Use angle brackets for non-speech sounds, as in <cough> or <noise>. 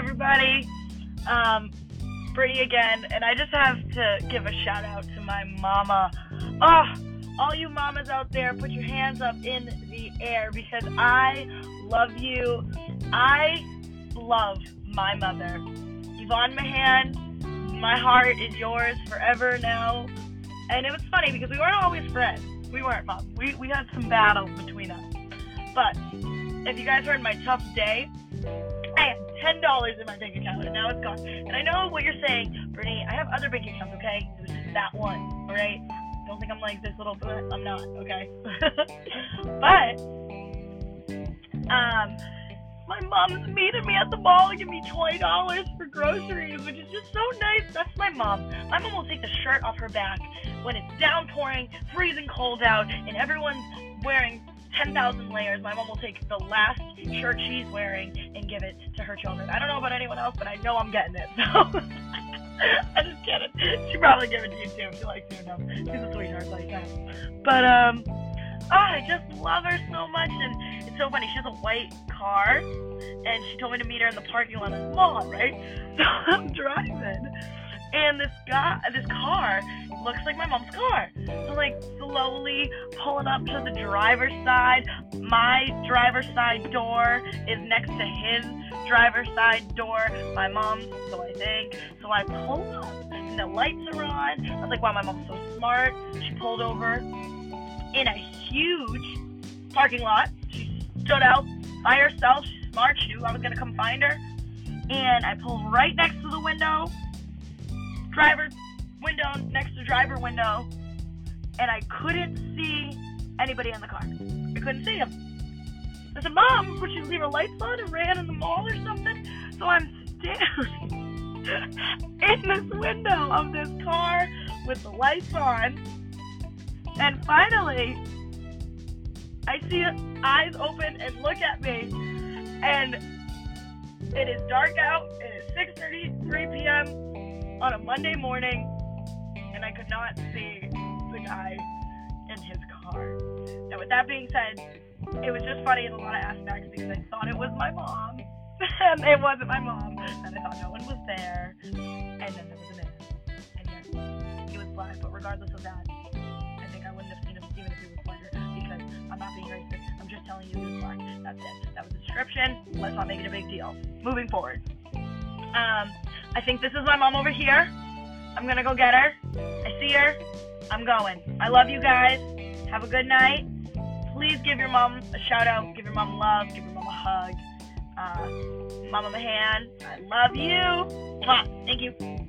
everybody. Um, Brittany again, and I just have to give a shout out to my mama. Oh, all you mamas out there, put your hands up in the air because I love you. I love my mother. Yvonne Mahan, my heart is yours forever now. And it was funny because we weren't always friends. We weren't, mom. We, we had some battles between us. But if you guys heard my tough day, ten dollars in my bank account and now it's gone. And I know what you're saying, Brittany. I have other bank accounts, okay? It was just that one, all right? Don't think I'm like this little, I'm not, okay? <laughs> but um, my mom's meeting me at the mall and give me twenty dollars for groceries, which is just so nice. That's my mom. My mom will take the shirt off her back when it's downpouring, freezing cold out, and everyone's wearing 10,000 layers. My mom will take the last shirt she's wearing and give it to her children. I don't know about anyone else, but I know I'm getting it. <laughs> So I just get it. She probably give it to you too. She likes you enough. She's a sweetheart like that. But um, oh, I just love her so much, and it's so funny. She has a white car, and she told me to meet her in the parking lot of the mall, right? <laughs> So I'm driving, and this guy, this car looks like my mom's car. So like slowly pulling up to the driver's side. My driver's side door is next to his driver's side door. My mom's, so I think. So I pull up and the lights are on. I was like, wow, my mom's so smart. She pulled over in a huge parking lot. She stood out by herself. She's smart. She knew I was gonna come find her. And I pulled right next to the window. Driver window next to driver window, and I couldn't see anybody in the car. I couldn't see him. I said, Mom, would you leave her lights on and ran in the mall or something? So I'm staring <laughs> in this window of this car with the lights on, and finally, I see eyes open and look at me, and it is dark out. It is 6:33 p.m. on a Monday morning and I could not see the guy in his car. Now, with that being said, it was just funny in a lot of aspects because I thought it was my mom, and <laughs> it wasn't my mom, and I thought no one was there, and then there was a man, and yes, he was black, but regardless of that, I think I wouldn't have seen him even if he was black because I'm not being racist. I'm just telling you he was black. That's it. That was the description. Let's not make it a big deal. Moving forward. Um, I think this is my mom over here. I'm gonna go get her. I see her. I'm going. I love you guys. Have a good night. Please give your mom a shout out. Give your mom love. Give your mom a hug. Uh, Mama Mahan, I love you. Mwah. Thank you.